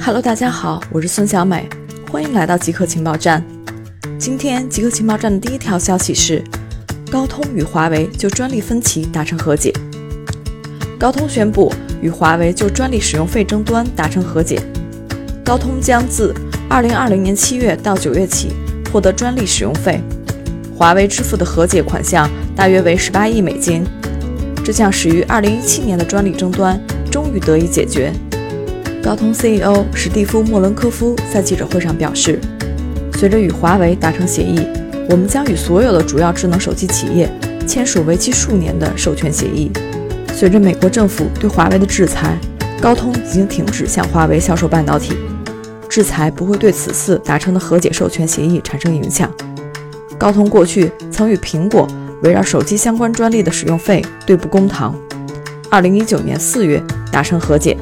Hello，大家好，我是孙小美，欢迎来到极客情报站。今天极客情报站的第一条消息是，高通与华为就专利分歧达成和解。高通宣布与华为就专利使用费争端达成和解，高通将自2020年7月到9月起获得专利使用费，华为支付的和解款项大约为18亿美金。这将始于2017年的专利争端终于得以解决。高通 CEO 史蒂夫·莫伦科夫在记者会上表示：“随着与华为达成协议，我们将与所有的主要智能手机企业签署为期数年的授权协议。随着美国政府对华为的制裁，高通已经停止向华为销售半导体。制裁不会对此次达成的和解授权协议产生影响。高通过去曾与苹果围绕手机相关专利的使用费对簿公堂，2019年4月达成和解。”